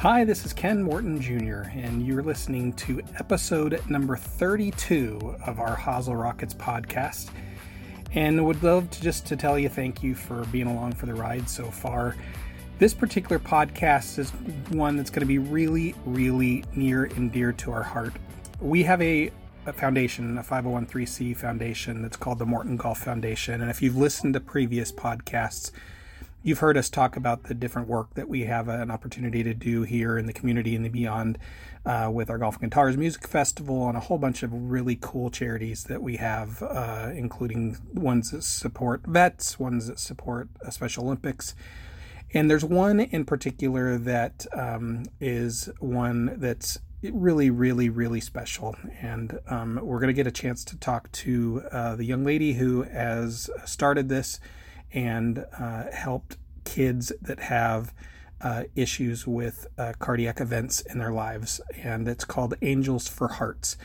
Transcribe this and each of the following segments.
Hi, this is Ken Morton Jr., and you're listening to episode number 32 of our Hazel Rockets podcast. And would love to just to tell you thank you for being along for the ride so far. This particular podcast is one that's going to be really, really near and dear to our heart. We have a, a foundation, a 501c foundation that's called the Morton Golf Foundation. And if you've listened to previous podcasts, You've heard us talk about the different work that we have an opportunity to do here in the community and the beyond uh, with our Golf and Guitars Music Festival and a whole bunch of really cool charities that we have, uh, including ones that support vets, ones that support uh, Special Olympics. And there's one in particular that um, is one that's really, really, really special. And um, we're going to get a chance to talk to uh, the young lady who has started this and uh, helped kids that have uh, issues with uh, cardiac events in their lives. And it's called Angels for Hearts.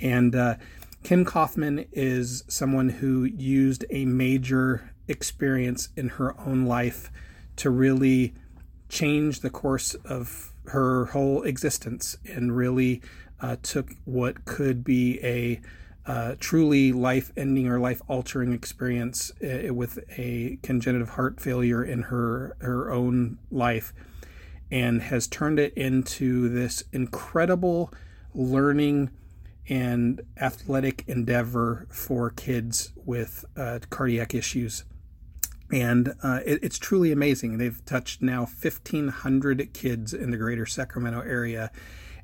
And uh, Kim Kaufman is someone who used a major experience in her own life to really change the course of her whole existence and really uh, took what could be a uh, truly life ending or life altering experience uh, with a congenital heart failure in her her own life and has turned it into this incredible learning and athletic endeavor for kids with uh, cardiac issues. And uh, it, it's truly amazing. They've touched now 1,500 kids in the greater Sacramento area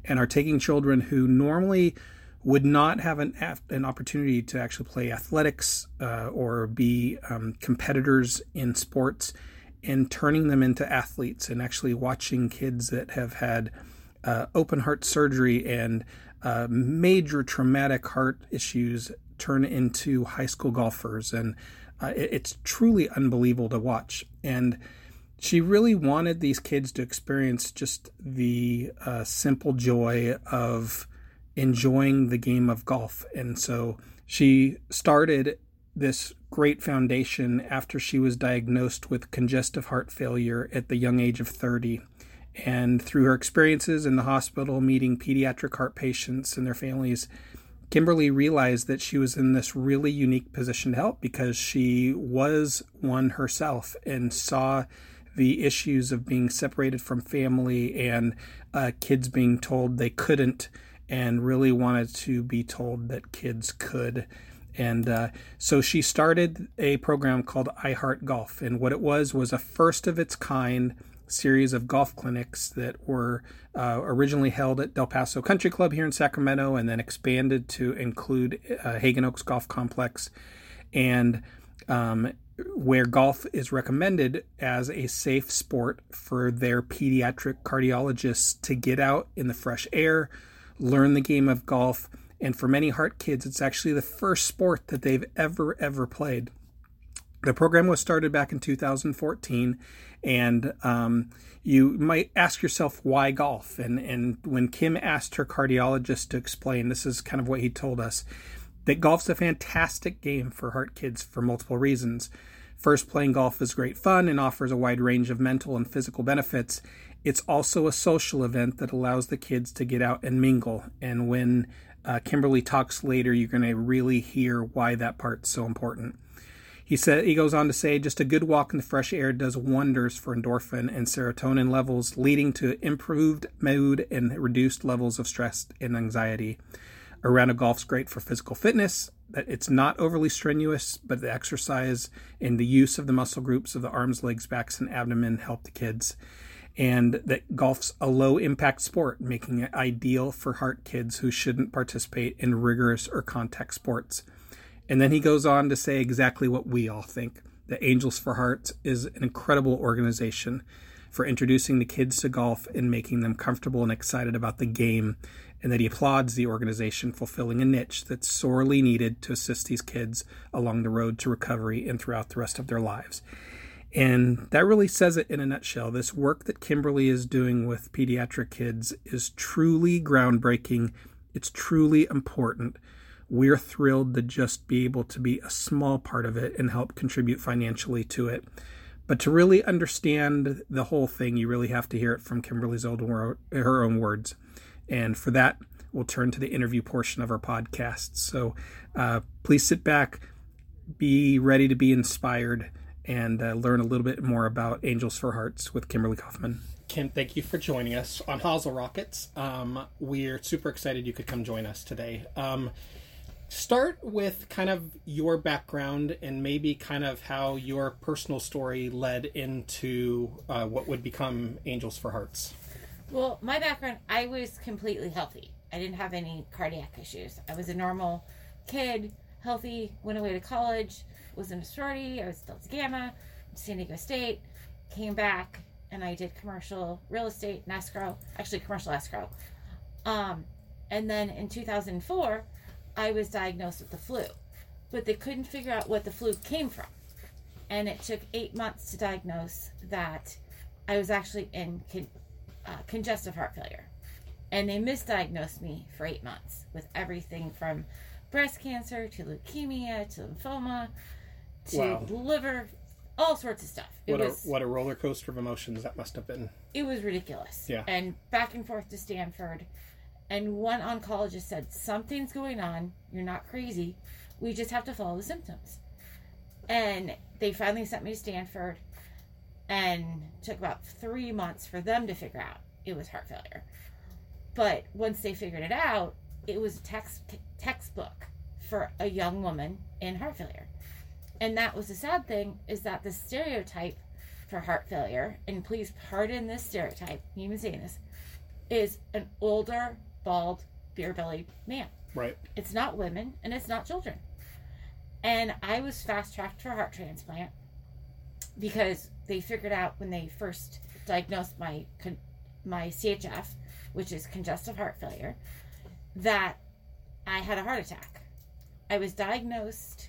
and are taking children who normally would not have an, an opportunity to actually play athletics uh, or be um, competitors in sports and turning them into athletes and actually watching kids that have had uh, open heart surgery and uh, major traumatic heart issues turn into high school golfers. And uh, it, it's truly unbelievable to watch. And she really wanted these kids to experience just the uh, simple joy of enjoying the game of golf. And so she started this great foundation after she was diagnosed with congestive heart failure at the young age of 30. And through her experiences in the hospital, meeting pediatric heart patients and their families, Kimberly realized that she was in this really unique position to help because she was one herself and saw the issues of being separated from family and uh, kids being told they couldn't and really wanted to be told that kids could. And uh, so she started a program called I Heart Golf. And what it was was a first of its kind series of golf clinics that were uh, originally held at Del Paso Country Club here in Sacramento and then expanded to include uh, Haggin Oaks Golf Complex. And um, where golf is recommended as a safe sport for their pediatric cardiologists to get out in the fresh air, learn the game of golf. And for many heart kids, it's actually the first sport that they've ever, ever played. The program was started back in 2014, and um, you might ask yourself why golf. And and when Kim asked her cardiologist to explain, this is kind of what he told us that golf's a fantastic game for heart kids for multiple reasons. First, playing golf is great fun and offers a wide range of mental and physical benefits. It's also a social event that allows the kids to get out and mingle. And when uh, Kimberly talks later, you're going to really hear why that part's so important. He said he goes on to say just a good walk in the fresh air does wonders for endorphin and serotonin levels, leading to improved mood and reduced levels of stress and anxiety. A round of golf's great for physical fitness. That it's not overly strenuous, but the exercise and the use of the muscle groups of the arms, legs, backs, and abdomen help the kids and that golf's a low impact sport, making it ideal for heart kids who shouldn't participate in rigorous or contact sports. And then he goes on to say exactly what we all think that Angels for Hearts is an incredible organization for introducing the kids to golf and making them comfortable and excited about the game, and that he applauds the organization fulfilling a niche that's sorely needed to assist these kids along the road to recovery and throughout the rest of their lives. And that really says it in a nutshell. This work that Kimberly is doing with pediatric kids is truly groundbreaking. It's truly important. We're thrilled to just be able to be a small part of it and help contribute financially to it. But to really understand the whole thing, you really have to hear it from Kimberly's own wor- her own words. And for that, we'll turn to the interview portion of our podcast. So uh, please sit back, be ready to be inspired, and uh, learn a little bit more about Angels for Hearts with Kimberly Kaufman. Kim, thank you for joining us on Hazel Rockets. Um, we're super excited you could come join us today. Um, start with kind of your background and maybe kind of how your personal story led into uh, what would become Angels for Hearts. Well, my background, I was completely healthy. I didn't have any cardiac issues. I was a normal kid, healthy, went away to college, was in a sorority, I was Delta Gamma, San Diego State, came back, and I did commercial real estate and escrow, actually commercial escrow. Um, and then in 2004, I was diagnosed with the flu, but they couldn't figure out what the flu came from. And it took eight months to diagnose that I was actually in con- uh, congestive heart failure. And they misdiagnosed me for eight months with everything from breast cancer to leukemia to lymphoma to Wow. liver, all sorts of stuff. It What was a what a roller coaster of emotions that must have been. it was ridiculous. Yeah. And back and forth to Stanford. And one oncologist said, Something's going on. You're not crazy. We just have to follow the symptoms. And they finally sent me to Stanford and took about three months for them to figure out it was heart failure. But once they figured it out, it was a text textbook for a young woman in heart failure. And that was the sad thing is that the stereotype for heart failure, and please pardon this stereotype, you even saying this, is an older, bald, beer bellied man. Right. It's not women and it's not children. And I was fast tracked for heart transplant because they figured out when they first diagnosed my con- my CHF, which is congestive heart failure, that I had a heart attack. I was diagnosed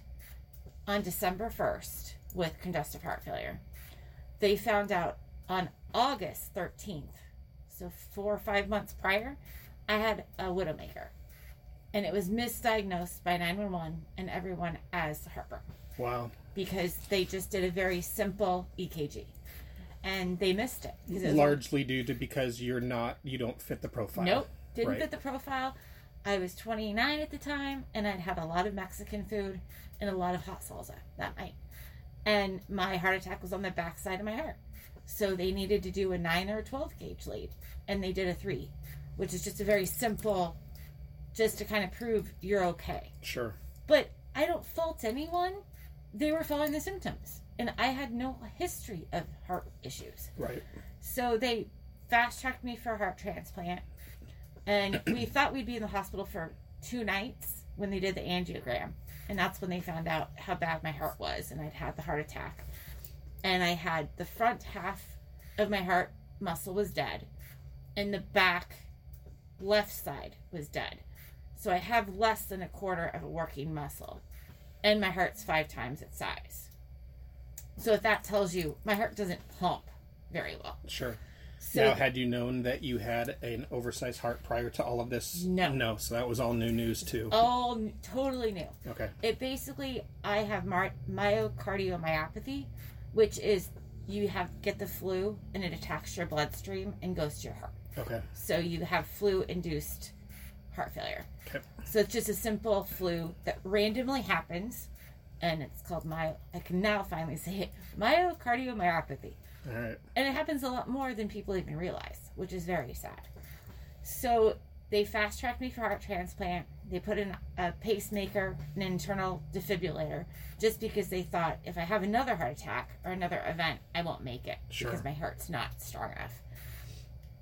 on December 1st with congestive heart failure. They found out on August 13th, so four or five months prior, I had a widowmaker. And it was misdiagnosed by 911 and everyone as heartburn Wow. because they just did a very simple EKG and they missed it. it Largely due to because you're not you don't fit the profile. Nope, didn't Right. fit the profile. I was 29 at the time, and I'd had a lot of Mexican food and a lot of hot salsa that night. And my heart attack was on the backside of my heart. So they needed to do a 9 or a 12 gauge lead, and they did a 3, which is just a very simple, just to kind of prove you're okay. Sure. But I don't fault anyone. They were following the symptoms, and I had no history of heart issues. Right. So they fast tracked me for a heart transplant. And we thought we'd be in the hospital for two nights when they did the angiogram. And that's when they found out how bad my heart was. And I'd had the heart attack. And I had the front half of my heart muscle was dead. And the back left side was dead. So I have less than a quarter of a working muscle. And my heart's five times its size. So if that tells you, my heart doesn't pump very well. Sure. So now, had you known that you had an oversized heart prior to all of this? No. No. So that was all new news too. all totally new. Okay. It basically, I have my, myocardiomyopathy, which is you have get the flu and it attacks your bloodstream and goes to your heart. Okay. So you have flu-induced heart failure. Okay. So it's just a simple flu that randomly happens, and it's called my. I can now finally say it, myocardiomyopathy. All right. And it happens a lot more than people even realize, which is very sad. So they fast tracked me for heart transplant. They put in a pacemaker, an internal defibrillator, just because they thought if I have another heart attack or another event, I won't make it Sure. because my heart's not strong enough.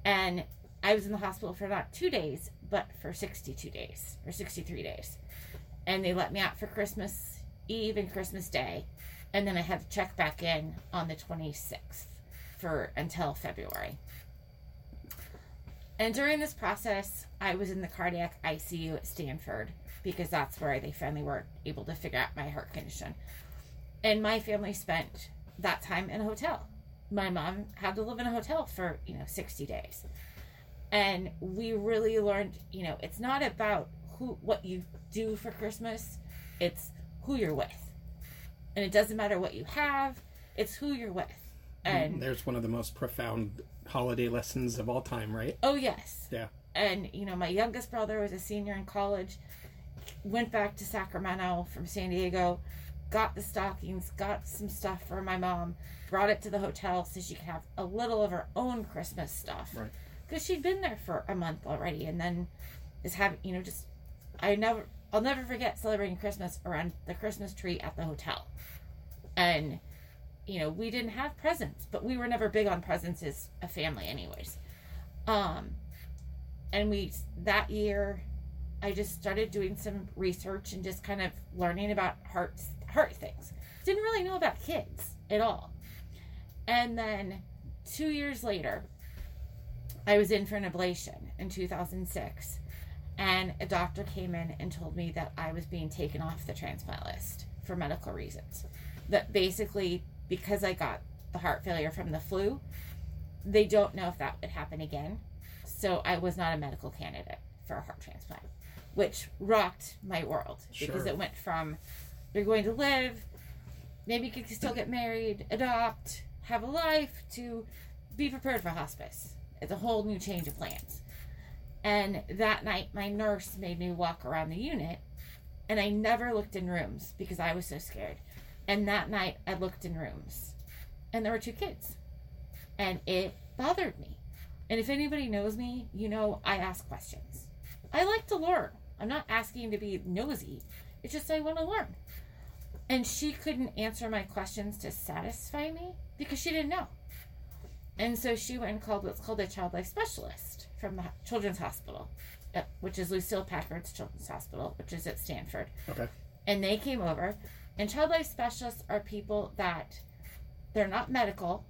And I was in the hospital for not two days, but for 62 days or 63 days. And they let me out for Christmas Eve and Christmas Day. And then I had to check back in on the 26th for until February. And during this process, I was in the cardiac ICU at Stanford because that's where they finally were able to figure out my heart condition. And my family spent that time in a hotel. My mom had to live in a hotel for, you know, 60 days. And we really learned, you know, it's not about who what you do for Christmas, it's who you're with. And it doesn't matter what you have, it's who you're with. Mm-hmm. And There's one of the most profound holiday lessons of all time, right? oh yes, Yeah. and you know my youngest brother was a senior in college went back to sacramento from san diego got the stockings got some stuff for my mom brought it to the hotel so she could have a little of her own christmas stuff Right. because she'd been there for a month already and then is having you know just i never i'll never forget celebrating christmas around the christmas tree at the hotel. And you know we didn't have presents but we were never big on presents as a family anyways. Um and we that year i just started doing some research and just kind of learning about heart heart things. Didn't really know about kids at all. And then two years later i was in for an ablation in 2006 and a doctor came in and told me that i was being taken off the transplant list for medical reasons that basically because i got the heart failure from the flu they don't know if that would happen again so I was not a medical candidate for a heart transplant, which rocked my world because it went from you're going to live, maybe you could still get married, adopt, have a life, to be prepared for hospice. It's a whole new change of plans. And that night, my nurse made me walk around the unit, and I never looked in rooms because I was so scared. And that night, I looked in rooms, and there were two kids, and it bothered me. And if anybody knows me, you know I ask questions. I like to learn. I'm not asking to be nosy. It's just I want to learn. And she couldn't answer my questions to satisfy me because she didn't know. And so she went and called what's called a child life specialist from the Children's Hospital, uh, which is Lucile Packard's Children's Hospital, which is at Stanford. Okay. and they came over and child life specialists are people that they're not medical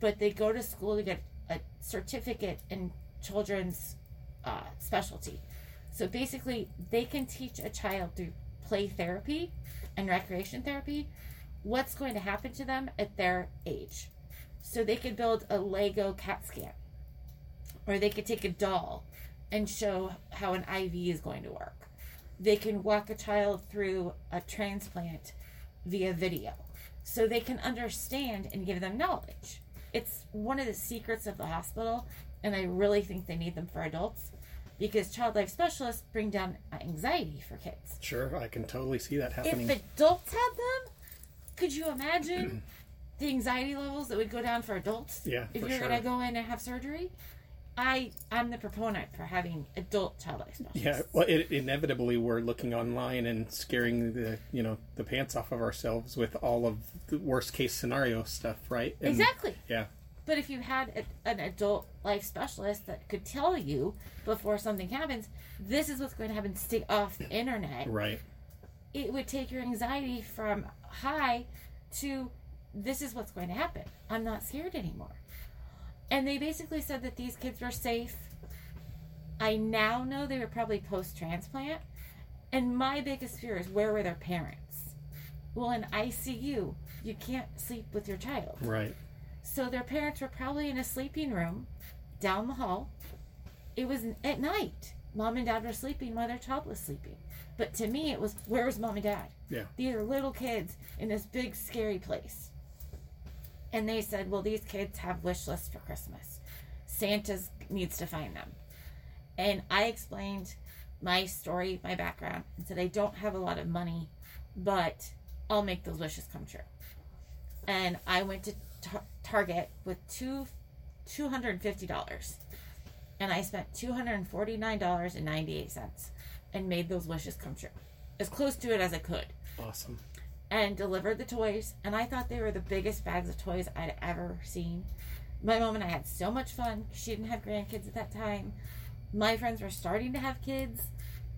but they go to school to get a certificate in children's uh, specialty. So basically they can teach a child through play therapy and recreation therapy what's going to happen to them at their age. So they could build a lego cat scan or they could take a doll and show how an iv is going to work they can walk a child through a transplant via video so they can understand and give them knowledge. It's one of the secrets of the hospital, and I really think they need them for adults because child life specialists bring down anxiety for kids. Sure, I can totally see that happening. If adults had them, could you imagine the anxiety levels that would go down for adults? Yeah, if you're sure. gonna go in and have surgery, I I'm the proponent for having adult child life specialists. Yeah, well, it, inevitably we're looking online and scaring the you know the pants off of ourselves with all of the worst case scenario stuff, right? And- exactly. Yeah, But if you had a, an adult life specialist that could tell you before something happens, this is what's going to happen, stay off the internet, right. it would take your anxiety from high to this is what's going to happen. I'm not scared anymore. And they basically said that these kids were safe. I now know they were probably post transplant. And my biggest fear is where were their parents? Well, in ICU, you can't sleep with your child. Right. So their parents were probably in a sleeping room down the hall. It was at night. Mom and dad were sleeping while their child was sleeping. But to me, it was where was mom and dad? Yeah. These are little kids in this big, scary place. And they said, well, these kids have wish lists for Christmas. Santa needs to find them. And I explained my story, my background, and said, I don't have a lot of money, but I'll make those wishes come true. And I went to tar- Target with two, $250. And I spent $249.98 and made those wishes come true. As close to it as I could Awesome. And delivered the toys. And I thought they were the biggest bags of toys I'd ever seen. My mom and I had so much fun. She didn't have grandkids at that time. My friends were starting to have kids.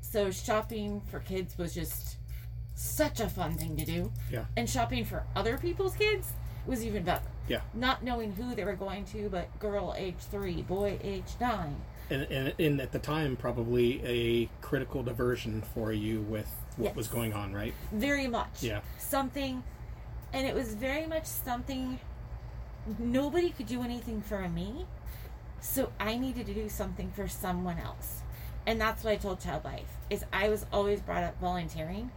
So shopping for kids was just such a fun thing to do. Yeah. And shopping for other people's kids was even better. Yeah. Not knowing who they were going to, but girl age three, boy age nine. And, and, and at the time, probably a critical diversion for you with what Yes. was going on, right? very much Yeah. something and it was very much something nobody could do anything for me so i needed to do something for someone else and that's what i told child life is i was always brought up volunteering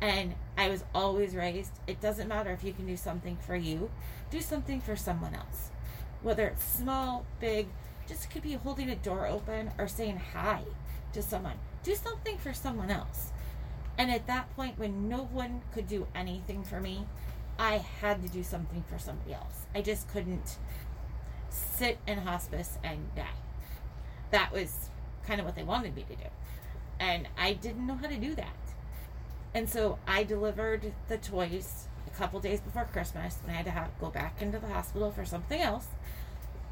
And I was always raised it doesn't matter if you can do something for you, do something for someone else. Whether it's small, big, just could be holding a door open or saying hi to someone. Do something for someone else. And at that point, when no one could do anything for me, I had to do something for somebody else. I just couldn't sit in hospice and die. That was kind of what they wanted me to do. And I didn't know how to do that. And so I delivered the toys a couple days before Christmas and I had to have, go back into the hospital for something else.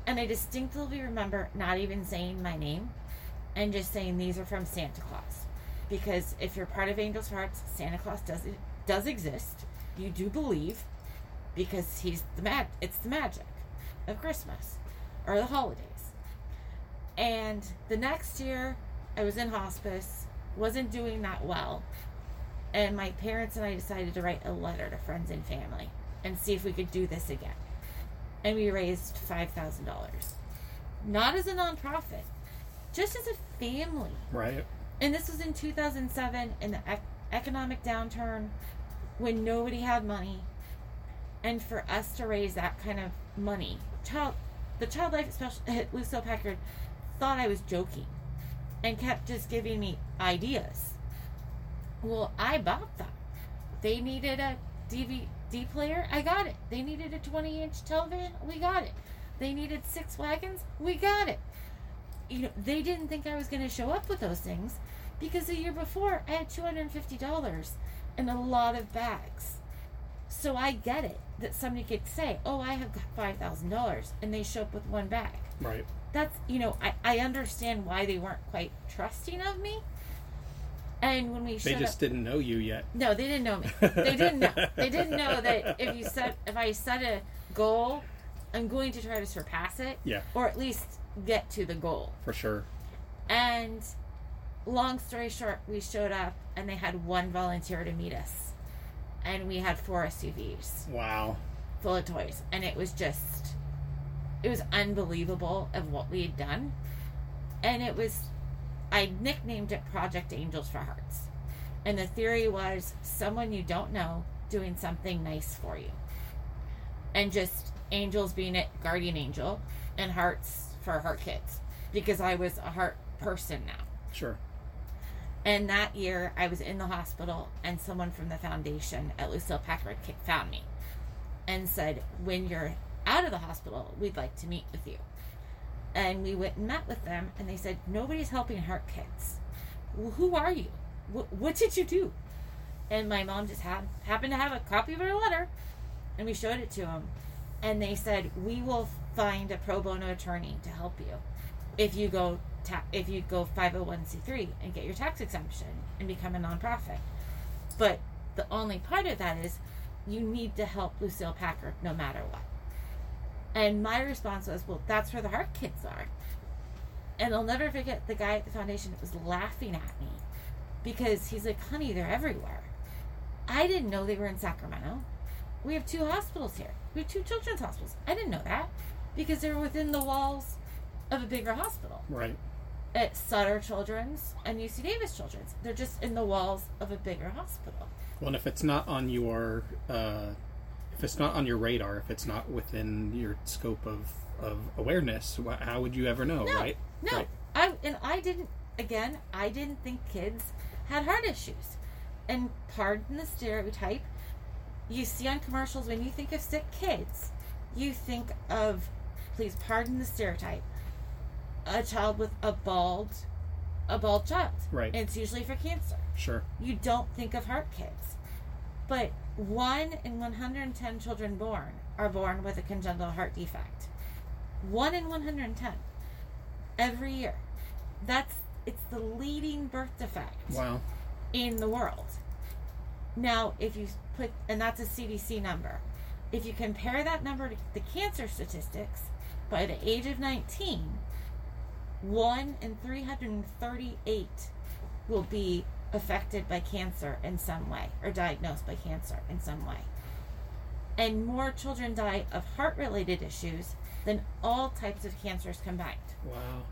And I distinctly remember not even saying my name and just saying these are from Santa Claus. Because if you're part of Angel's Hearts, Santa Claus does does exist. You do believe because he's the mag it's the magic of Christmas or the holidays. And the next year I was in hospice, wasn't doing that well. And my parents and I decided to write a letter to friends and family and see if we could do this again. And we raised $5,000. Not as a nonprofit, just as a family. Right. And this was in 2007 in the ec- economic downturn when nobody had money. And for us to raise that kind of money, child, the child life special at Lucile Packard thought I was joking and kept just giving me ideas. Well, I bought them. They needed a DVD player. I got it. They needed a 20 inch television. We got it. They needed six wagons. We got it. You know, they didn't think I was going to show up with those things because the year before I had $250 and a lot of bags. So I get it that somebody could say, "Oh, I have got five thousand dollars," and they show up with one bag. Right. That's you know, I, I understand why they weren't quite trusting of me. And when we showed They just up, didn't know you yet. no, they didn't know me. They didn't know. They didn't know that if you set if I set a goal, I'm going to try to surpass it, Yeah, or at least get to the goal. for sure. And long story short, we showed up and they had one volunteer to meet us. And we had four SUVs Wow. full of toys. And it was just, it was unbelievable of what we had done. And it was, I nicknamed it Project Angels for Hearts. And the theory was someone you don't know doing something nice for you. And just angels being it guardian angel and hearts for heart kids. Because I was a heart person now. Sure. And that year, I was in the hospital, and someone from the foundation at Lucile Packard found me and said, When you're out of the hospital, we'd like to meet with you. And we went and met with them, and they said, Nobody's helping heart kids. Well, who are you? What, what did you do? And my mom just had, happened to have a copy of her letter, and we showed it to them. And they said, We will find a pro bono attorney to help you if you go ta- if you go 501c3 and get your tax exemption and become a nonprofit. But the only part of that is you need to help Lucile Packard no matter what. And my response was, well, that's where the heart kids are. And I'll never forget the guy at the foundation that was laughing at me because he's like, honey, they're everywhere. I didn't know they were in Sacramento. We have two hospitals here. We have two children's hospitals. I didn't know that because they're within the walls of a bigger hospital Right. at Sutter Children's and UC Davis Children's. They're just in the walls of a bigger hospital. Well, and if it's not on your, uh, if it's not on your radar, if it's not within your scope of, of awareness, how would you ever know, No, right? No, Right. I and I didn't. Again, I didn't think kids had heart issues. And pardon the stereotype, you see on commercials when you think of sick kids, you think of, please pardon the stereotype, a child with a bald, a bald child. Right. And it's usually for cancer. Sure. you don't think of heart kids. But one in 110 children born are born with a congenital heart defect. One in 110 every year. That's it's the leading birth defect Wow. in the world. Now, if you put and that's a CDC number. If you compare that number to the cancer statistics, by the age of 19, 1 in 338 will be affected by cancer in some way or diagnosed by cancer in some way. And more children die of heart related issues than all types of cancers combined. Wow.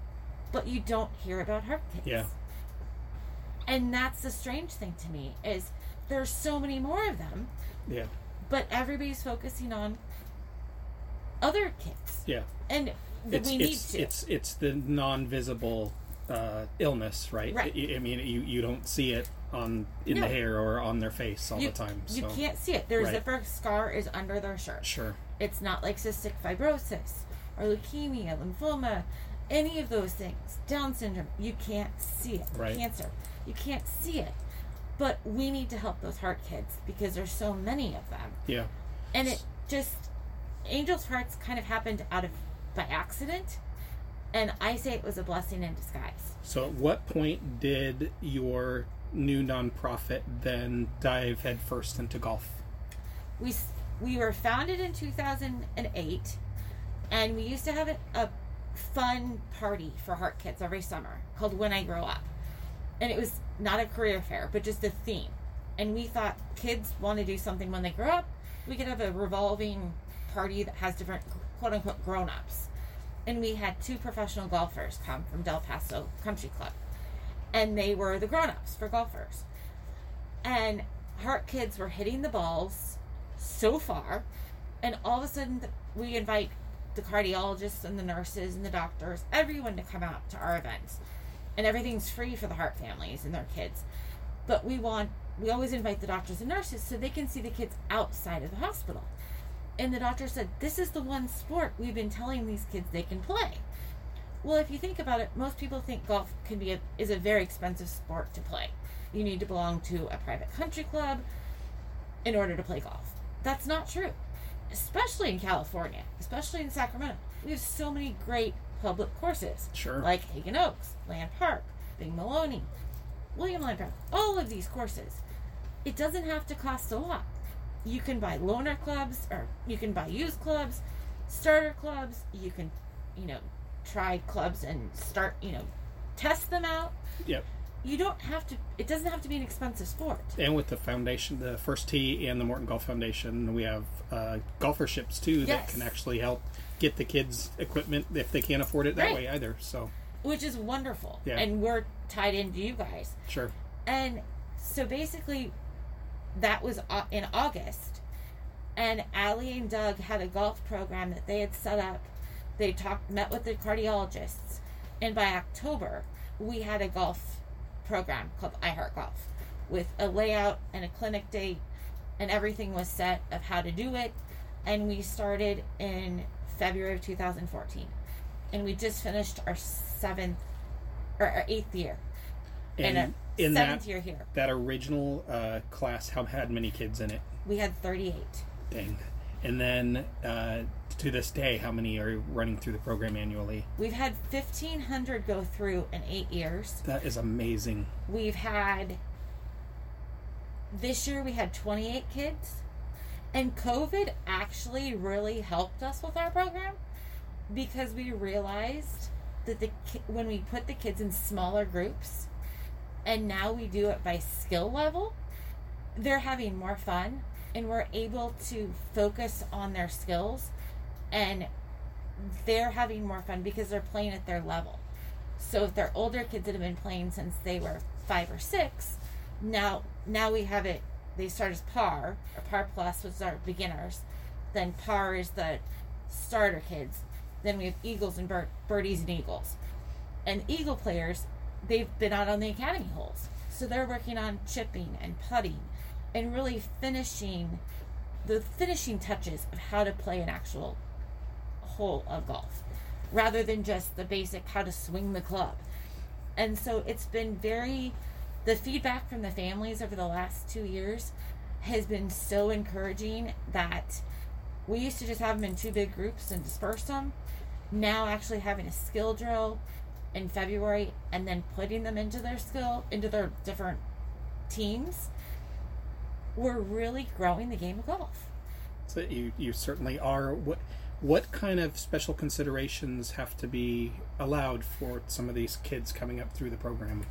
But you don't hear about heart kids. Yeah. And that's the strange thing to me is there's so many more of them, Yeah. but everybody's focusing on other kids, Yeah. and It's we need it's to. it's it's the non-visible uh, illness, right? Right. I, I mean, you you don't see it on in No. the hair or on their face all you, the time. you can't see it. Their Right. zipper scar is under their shirt. sure. It's not like cystic fibrosis or leukemia, lymphoma, any of those things. Down syndrome, you can't see it. Right. Cancer, you can't see it. But we need to help those heart kids because there's so many of them. Yeah. And it just, Angel's Hearts kind of happened out of by accident. And I say it was a blessing in disguise. So, at what point did your new nonprofit then dive headfirst into golf? we we were founded in 2008 and we used to have a, a fun party for heart kids every summer called when i grow up and it was not a career fair but just a theme and we thought kids want to do something when they grow up we could have a revolving party that has different quote unquote grown-ups and we had two professional golfers come from del paso country club and they were the grown-ups for golfers. And heart kids were hitting the balls so far and all of a sudden we invite the cardiologists and the nurses and the doctors everyone to come out to our events. And everything's free for the heart families and their kids. But we want we always invite the doctors and nurses so they can see the kids outside of the hospital and the doctor said this is the one sport we've been telling these kids they can play. Well if you think about it most people think golf can be a, is a very expensive sport to play. You need to belong to a private country club in order to play golf. That's not true especially in california especially in sacramento. We have so many great public courses Sure. like Haggin Oaks land park Bing Maloney william land park all of these courses. It doesn't have to cost a lot you can buy loaner clubs or you can buy used clubs starter clubs you can you know try clubs and start you know test them out Yep. you don't have to it doesn't have to be an expensive sport And with the foundation, the First Tee and the Morton Golf Foundation, we have uh, golferships too that can actually help get the kids equipment if they can't afford it that Right. way either. So, which is wonderful Yeah. and we're tied into you guys sure. and so basically that was uh, in august and Allie and Doug had a golf program that they had set up. They talked, met with the cardiologists, and by October, we had a golf program called I Heart Golf, with a layout and a clinic date, and everything was set of how to do it. And we started in February of 2014, and we just finished our seventh or our eighth year, And uh, and, a in seventh that year here. that original uh, class, how had many kids in it? We had 38. Dang. And then uh, to this day, how many are running through the program annually? We've had 1,500 go through in eight years. That is amazing. We've had this year we had 28 kids, and COVID actually really helped us with our program because we realized that the ki- when we put the kids in smaller groups, and now we do it by skill level, they're having more fun, and we're able to focus on their skills, and they're having more fun because they're playing at their level. So if they're older kids that have been playing since they were five or six, now now we have it. They start as par, or par plus, which are beginners. Then par is the starter kids. Then we have eagles and bird, birdies and eagles. And eagle players, they've been out on the academy holes, so they're working on chipping and putting, and really finishing the finishing touches of how to play an actual hole of golf rather than just the basic how to swing the club. And so it's been very, the feedback from the families over the last two years has been so encouraging that we used to just have them in two big groups and disperse them. Now, actually having a skill drill in February and then putting them into their skill, into their different teams, we're really growing the game of golf. So you you certainly are. What what kind of special considerations have to be allowed for some of these kids coming up through the program?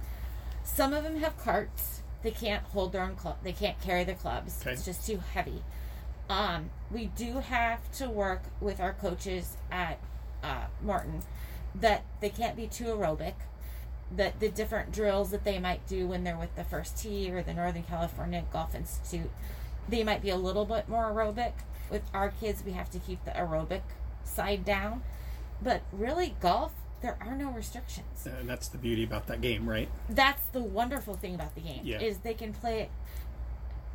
Some of them have carts. They can't hold their own club. They can't carry their clubs. Okay. It's just too heavy. Um, we do have to work with our coaches at uh, Morton that they can't be too aerobic the, the different drills that they might do when they're with the first tee or the Northern California Golf Institute. They might be a little bit more aerobic. With our kids, we have to keep the aerobic side down. But really, golf, there are no restrictions. And that's the beauty about that game, right? That's the wonderful thing about the game Yeah. is they can play it.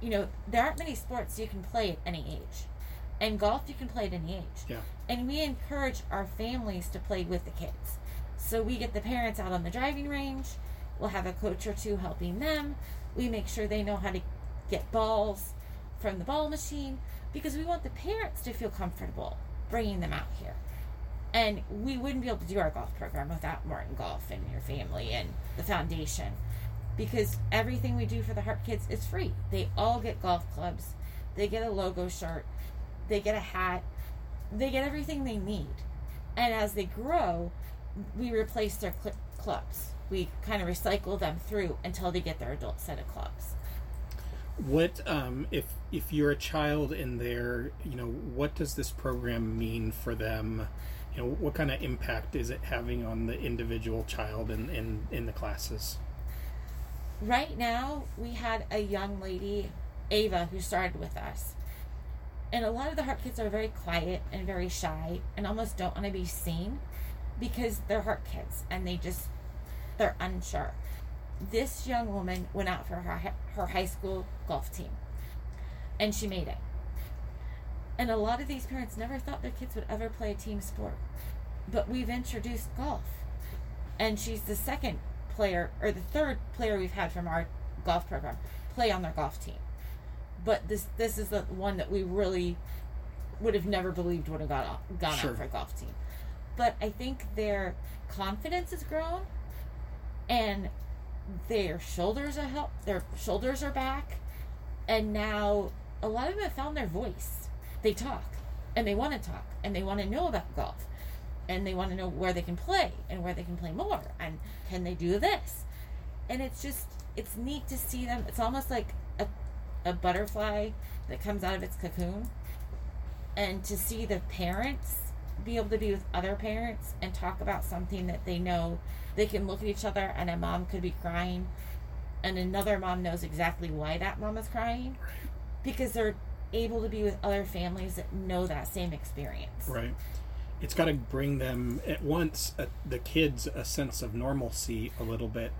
You know, there aren't many sports you can play at any age, and golf you can play at any age. Yeah. And we encourage our families to play with the kids. So we get the parents out on the driving range. We'll have a coach or two helping them. We make sure they know how to get balls from the ball machine because we want the parents to feel comfortable bringing them out here. And we wouldn't be able to do our golf program without Morton Golf and your family and the foundation because everything we do for the Heart Kids is free. They all get golf clubs, they get a logo shirt, they get a hat, they get everything they need. And as they grow, we replace their cl- clubs. We kind of recycle them through until they get their adult set of clubs. What um, if if you're a child in there? You know, what does this program mean for them? You know, what kind of impact is it having on the individual child in in, in the classes? Right now, we had a young lady, Ava, who started with us. And a lot of the Heart Kids are very quiet and very shy and almost don't want to be seen because they're Heart Kids and they just, they're unsure. This young woman went out for her, her high school golf team and she made it. And a lot of these parents never thought their kids would ever play a team sport. But we've introduced golf. And she's the second player, or the third player we've had from our golf program play on their golf team. But this this is the one that we really would have never believed would have got off, gone Sure. out for a golf team. But I think their confidence has grown, and their shoulders are help. Their shoulders are back, and now a lot of them have found their voice. They talk, and they want to talk, and they want to know about golf, and they want to know where they can play and where they can play more, and can they do this? And it's just it's neat to see them. It's almost like a a butterfly that comes out of its cocoon, and to see the parents be able to be with other parents and talk about something that they know they can look at each other and a mom could be crying and another mom knows exactly why that mom is crying because they're able to be with other families that know that same experience. Right. It's got to bring them at once uh, the kids a sense of normalcy a little bit,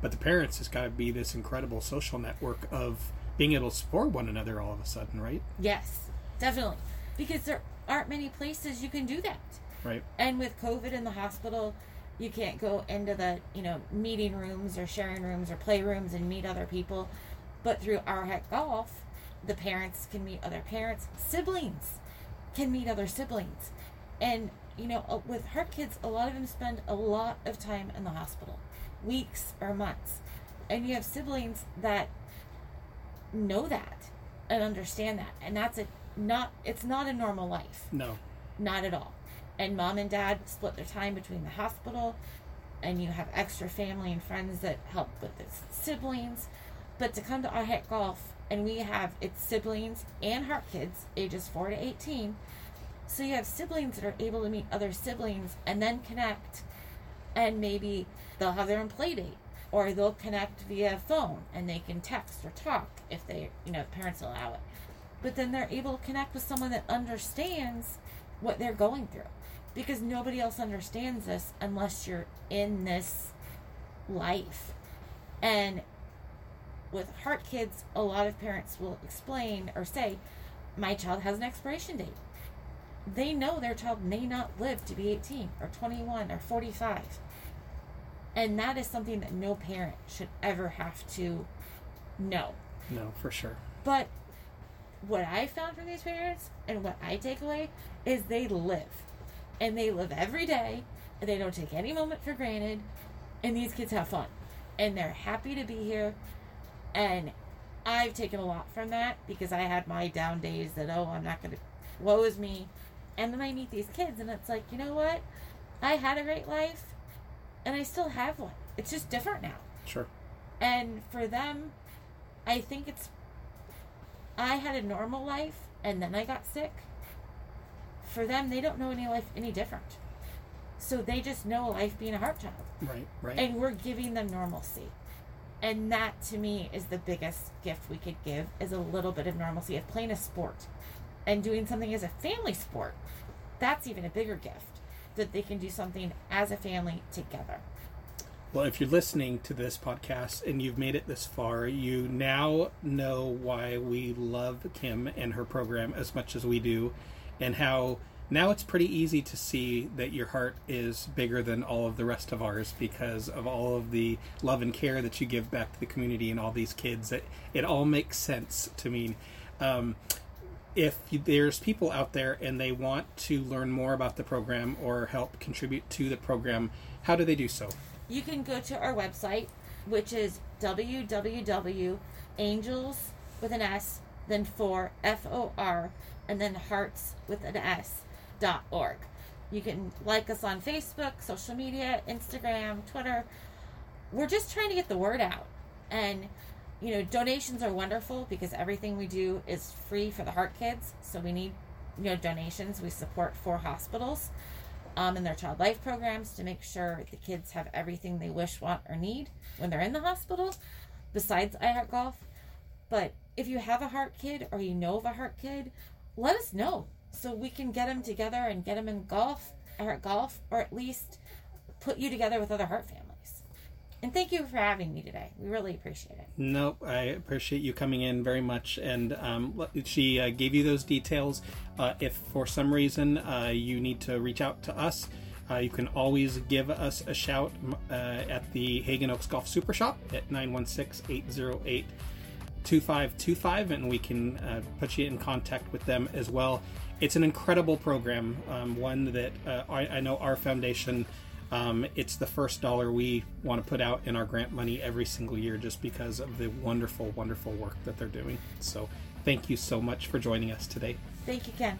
but the parents has got to be this incredible social network of being able to support one another all of a sudden, right? Yes, definitely. Because there aren't many places you can do that. Right. And with COVID in the hospital, you can't go into the, you know, meeting rooms or sharing rooms or playrooms and meet other people. But through I Heart Golf, the parents can meet other parents, siblings can meet other siblings. And, you know, uh, with Heart Kids, a lot of them spend a lot of time in the hospital, weeks or months. And you have siblings that know that and understand that. And that's a not, it's not a normal life. No. Not at all. And mom and dad split their time between the hospital, and you have extra family and friends that help with the siblings. But to come to I Heart Golf, and we have its siblings and heart kids, ages 4 to 18. So you have siblings that are able to meet other siblings and then connect, and maybe they'll have their own play date, or they'll connect via phone and they can text or talk if they, you know, parents allow it but then they're able to connect with someone that understands what they're going through. Because nobody else understands this unless you're in this life. And with heart kids a lot of parents will explain or say my child has an expiration date. They know their child may not live to be 18 or 21 or 45 and that is something that no parent should ever have to know. No, for sure. but what I found from these parents and what I take away is they live. And they live every day. And they don't take any moment for granted. And these kids have fun. And they're happy to be here. And I've taken a lot from that because I had my down days that, oh, I'm not going to, woe is me. And then I meet these kids and it's like, you know what? I had a great life and I still have one. It's just different now. Sure. And for them, I think it's. I had a normal life and then I got sick. For them, they don't know any life any different. So they just know life being a heart child. Right, right. And we're giving them normalcy. And that to me is the biggest gift we could give is a little bit of normalcy of playing a sport and doing something as a family sport. That's even a bigger gift that they can do something as a family together. Well, if you're listening to this podcast and you've made it this far, you now know why we love Kim and her program as much as we do, and how now it's pretty easy to see that your heart is bigger than all of the rest of ours because of all of the love and care that you give back to the community and all these kids. It, it all makes sense to me. Um, if there's people out there and they want to learn more about the program or help contribute to the program, how do they do so? You can go to our website, which is www.angels with an S, then for F O R, and then hearts with an S dot org. You can like us on Facebook, social media, Instagram, Twitter. We're just trying to get the word out. And you know, donations are wonderful because everything we do is free for the heart kids. So we need, you know, donations. We support four hospitals um, in their child life programs to make sure the kids have everything they wish, want, or need when they're in the hospital, besides I Heart Golf. But if you have a heart kid or you know of a heart kid, let us know so we can get them together and get them in golf, heart golf, or at least put you together with other heart families. And thank you for having me today. We really appreciate it. Nope, I appreciate you coming in very much. And um, she uh, gave you those details. Uh, if for some reason uh, you need to reach out to us, uh, you can always give us a shout uh, at the Haggin Oaks Golf Super Shop at 916 808 2525, and we can uh, put you in contact with them as well. It's an incredible program, um, one that I, I know our foundation um, it's the first dollar we want to put out in our grant money every single year just because of the wonderful, wonderful work that they're doing. So thank you so much for joining us today. Thank you, Ken.